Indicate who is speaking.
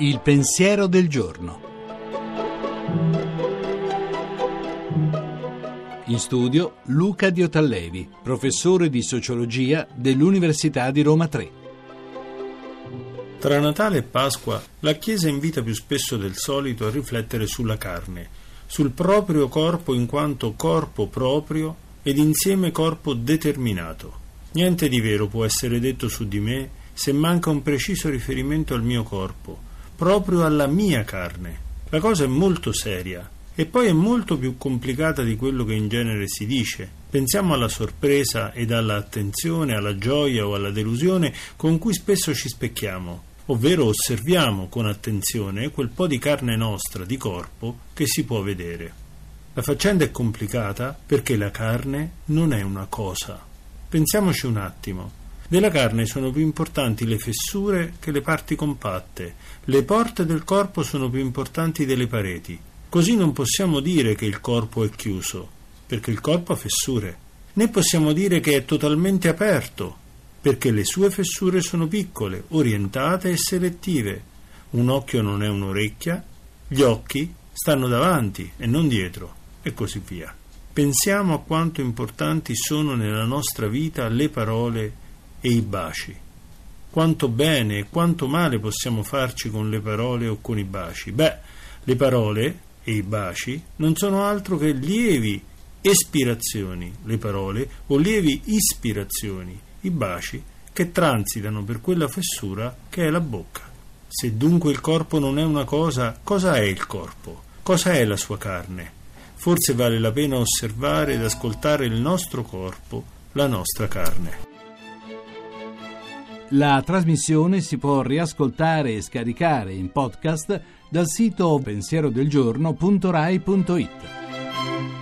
Speaker 1: Il pensiero del giorno. In studio Luca Diotallevi, professore di sociologia dell'Università di Roma 3.
Speaker 2: Tra Natale e Pasqua la Chiesa invita più spesso del solito a riflettere sulla carne, sul proprio corpo in quanto corpo proprio ed insieme corpo determinato. Niente di vero può essere detto su di me se manca un preciso riferimento al mio corpo, proprio alla mia carne. La cosa è molto seria e poi è molto più complicata di quello che in genere si dice. Pensiamo alla sorpresa ed alla attenzione, alla gioia o alla delusione con cui spesso ci specchiamo, ovvero osserviamo con attenzione quel po' di carne nostra, di corpo, che si può vedere. La faccenda è complicata perché la carne non è una cosa. Pensiamoci un attimo. Della carne sono più importanti le fessure che le parti compatte, le porte del corpo sono più importanti delle pareti, Così non possiamo dire che il corpo è chiuso, perché il corpo ha fessure, né possiamo dire che è totalmente aperto, perché le sue fessure sono piccole, orientate e selettive. Un occhio non è un'orecchia, gli occhi stanno davanti e non dietro, e così via. Pensiamo a quanto importanti sono nella nostra vita le parole e i baci. Quanto bene e quanto male possiamo farci con le parole o con i baci? Beh, le parole e i baci non sono altro che lievi espirazioni, le parole, o lievi ispirazioni, i baci, che transitano per quella fessura che è la bocca. Se dunque il corpo non è una cosa, cosa è il corpo? Cosa è la sua carne? Forse vale la pena osservare ed ascoltare il nostro corpo, la nostra carne.
Speaker 1: La trasmissione si può riascoltare e scaricare in podcast dal sito pensierodelgiorno.rai.it.